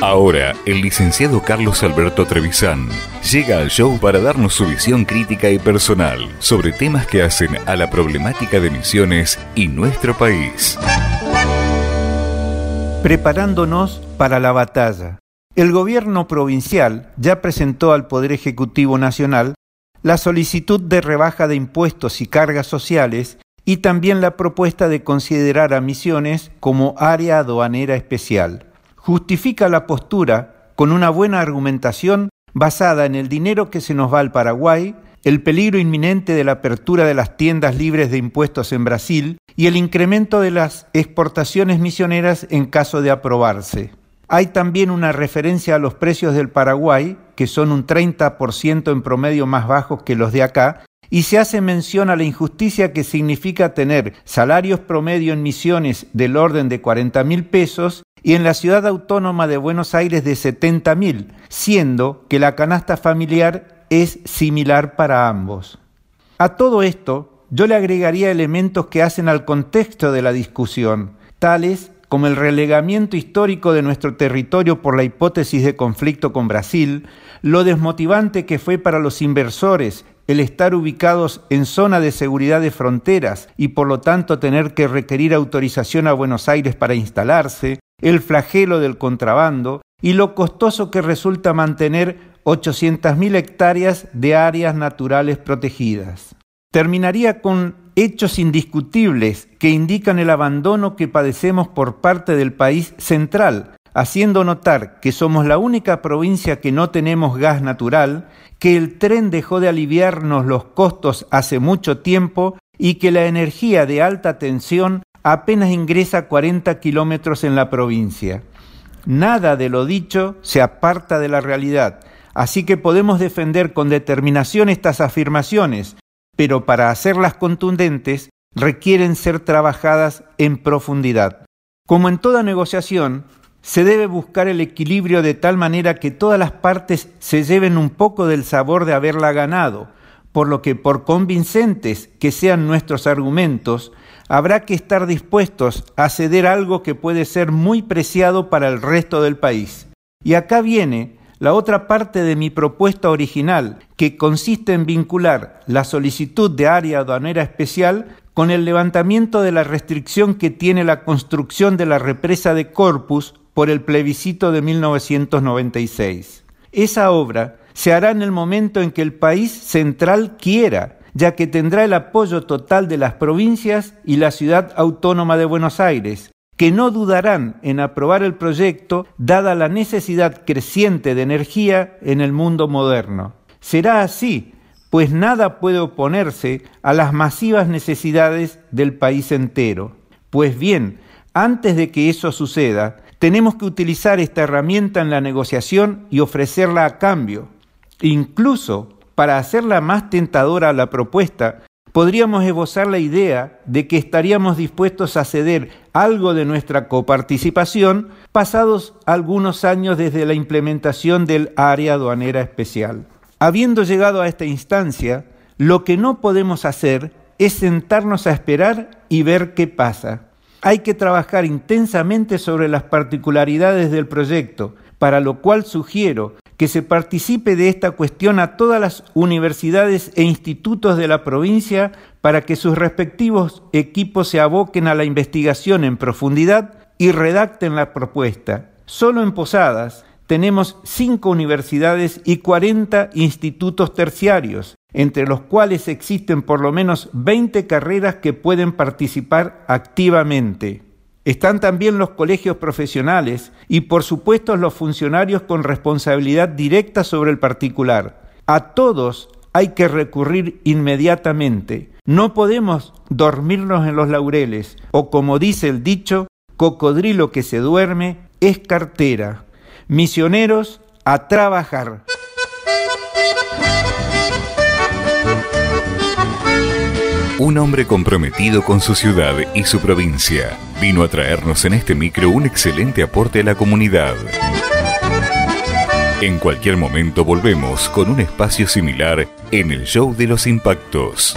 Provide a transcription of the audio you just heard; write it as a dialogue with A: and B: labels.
A: Ahora, el licenciado Carlos Alberto Trevisan llega al show para darnos su visión crítica y personal sobre temas que hacen a la problemática de Misiones y nuestro país.
B: Preparándonos para la batalla. El gobierno provincial ya presentó al Poder Ejecutivo Nacional la solicitud de rebaja de impuestos y cargas sociales y también la propuesta de considerar a Misiones como área aduanera especial justifica la postura con una buena argumentación basada en el dinero que se nos va al Paraguay, el peligro inminente de la apertura de las tiendas libres de impuestos en Brasil y el incremento de las exportaciones misioneras en caso de aprobarse. Hay también una referencia a los precios del Paraguay, que son un 30% en promedio más bajos que los de acá, y se hace mención a la injusticia que significa tener salarios promedio en misiones del orden de 40 mil pesos y en la ciudad autónoma de Buenos Aires de 70 mil, siendo que la canasta familiar es similar para ambos. A todo esto, yo le agregaría elementos que hacen al contexto de la discusión, tales como el relegamiento histórico de nuestro territorio por la hipótesis de conflicto con Brasil, lo desmotivante que fue para los inversores el estar ubicados en zona de seguridad de fronteras y por lo tanto tener que requerir autorización a Buenos Aires para instalarse, el flagelo del contrabando y lo costoso que resulta mantener 800.000 hectáreas de áreas naturales protegidas. Terminaría con hechos indiscutibles que indican el abandono que padecemos por parte del país central, haciendo notar que somos la única provincia que no tenemos gas natural, que el tren dejó de aliviarnos los costos hace mucho tiempo y que la energía de alta tensión apenas ingresa 40 kilómetros en la provincia. Nada de lo dicho se aparta de la realidad, así que podemos defender con determinación estas afirmaciones, pero para hacerlas contundentes requieren ser trabajadas en profundidad. Como en toda negociación, se debe buscar el equilibrio de tal manera que todas las partes se lleven un poco del sabor de haberla ganado, por lo que por convincentes que sean nuestros argumentos, habrá que estar dispuestos a ceder algo que puede ser muy preciado para el resto del país. Y acá viene la otra parte de mi propuesta original, que consiste en vincular la solicitud de área aduanera especial con el levantamiento de la restricción que tiene la construcción de la represa de Corpus por el plebiscito de 1996. Esa obra se hará en el momento en que el país central quiera, ya que tendrá el apoyo total de las provincias y la ciudad autónoma de Buenos Aires, que no dudarán en aprobar el proyecto dada la necesidad creciente de energía en el mundo moderno. Será así, pues nada puede oponerse a las masivas necesidades del país entero. Pues bien, antes de que eso suceda, tenemos que utilizar esta herramienta en la negociación y ofrecerla a cambio, Incluso para hacerla más tentadora a la propuesta, podríamos esbozar la idea de que estaríamos dispuestos a ceder algo de nuestra coparticipación pasados algunos años desde la implementación del área aduanera especial. Habiendo llegado a esta instancia, lo que no podemos hacer es sentarnos a esperar y ver qué pasa. Hay que trabajar intensamente sobre las particularidades del proyecto, para lo cual sugiero que se participe de esta cuestión a todas las universidades e institutos de la provincia para que sus respectivos equipos se aboquen a la investigación en profundidad y redacten la propuesta. Solo en Posadas tenemos cinco universidades y 40 institutos terciarios, entre los cuales existen por lo menos 20 carreras que pueden participar activamente. Están también los colegios profesionales y por supuesto los funcionarios con responsabilidad directa sobre el particular. A todos hay que recurrir inmediatamente. No podemos dormirnos en los laureles o como dice el dicho, cocodrilo que se duerme es cartera. Misioneros a trabajar.
A: Un hombre comprometido con su ciudad y su provincia vino a traernos en este micro un excelente aporte a la comunidad. En cualquier momento volvemos con un espacio similar en el show de los impactos.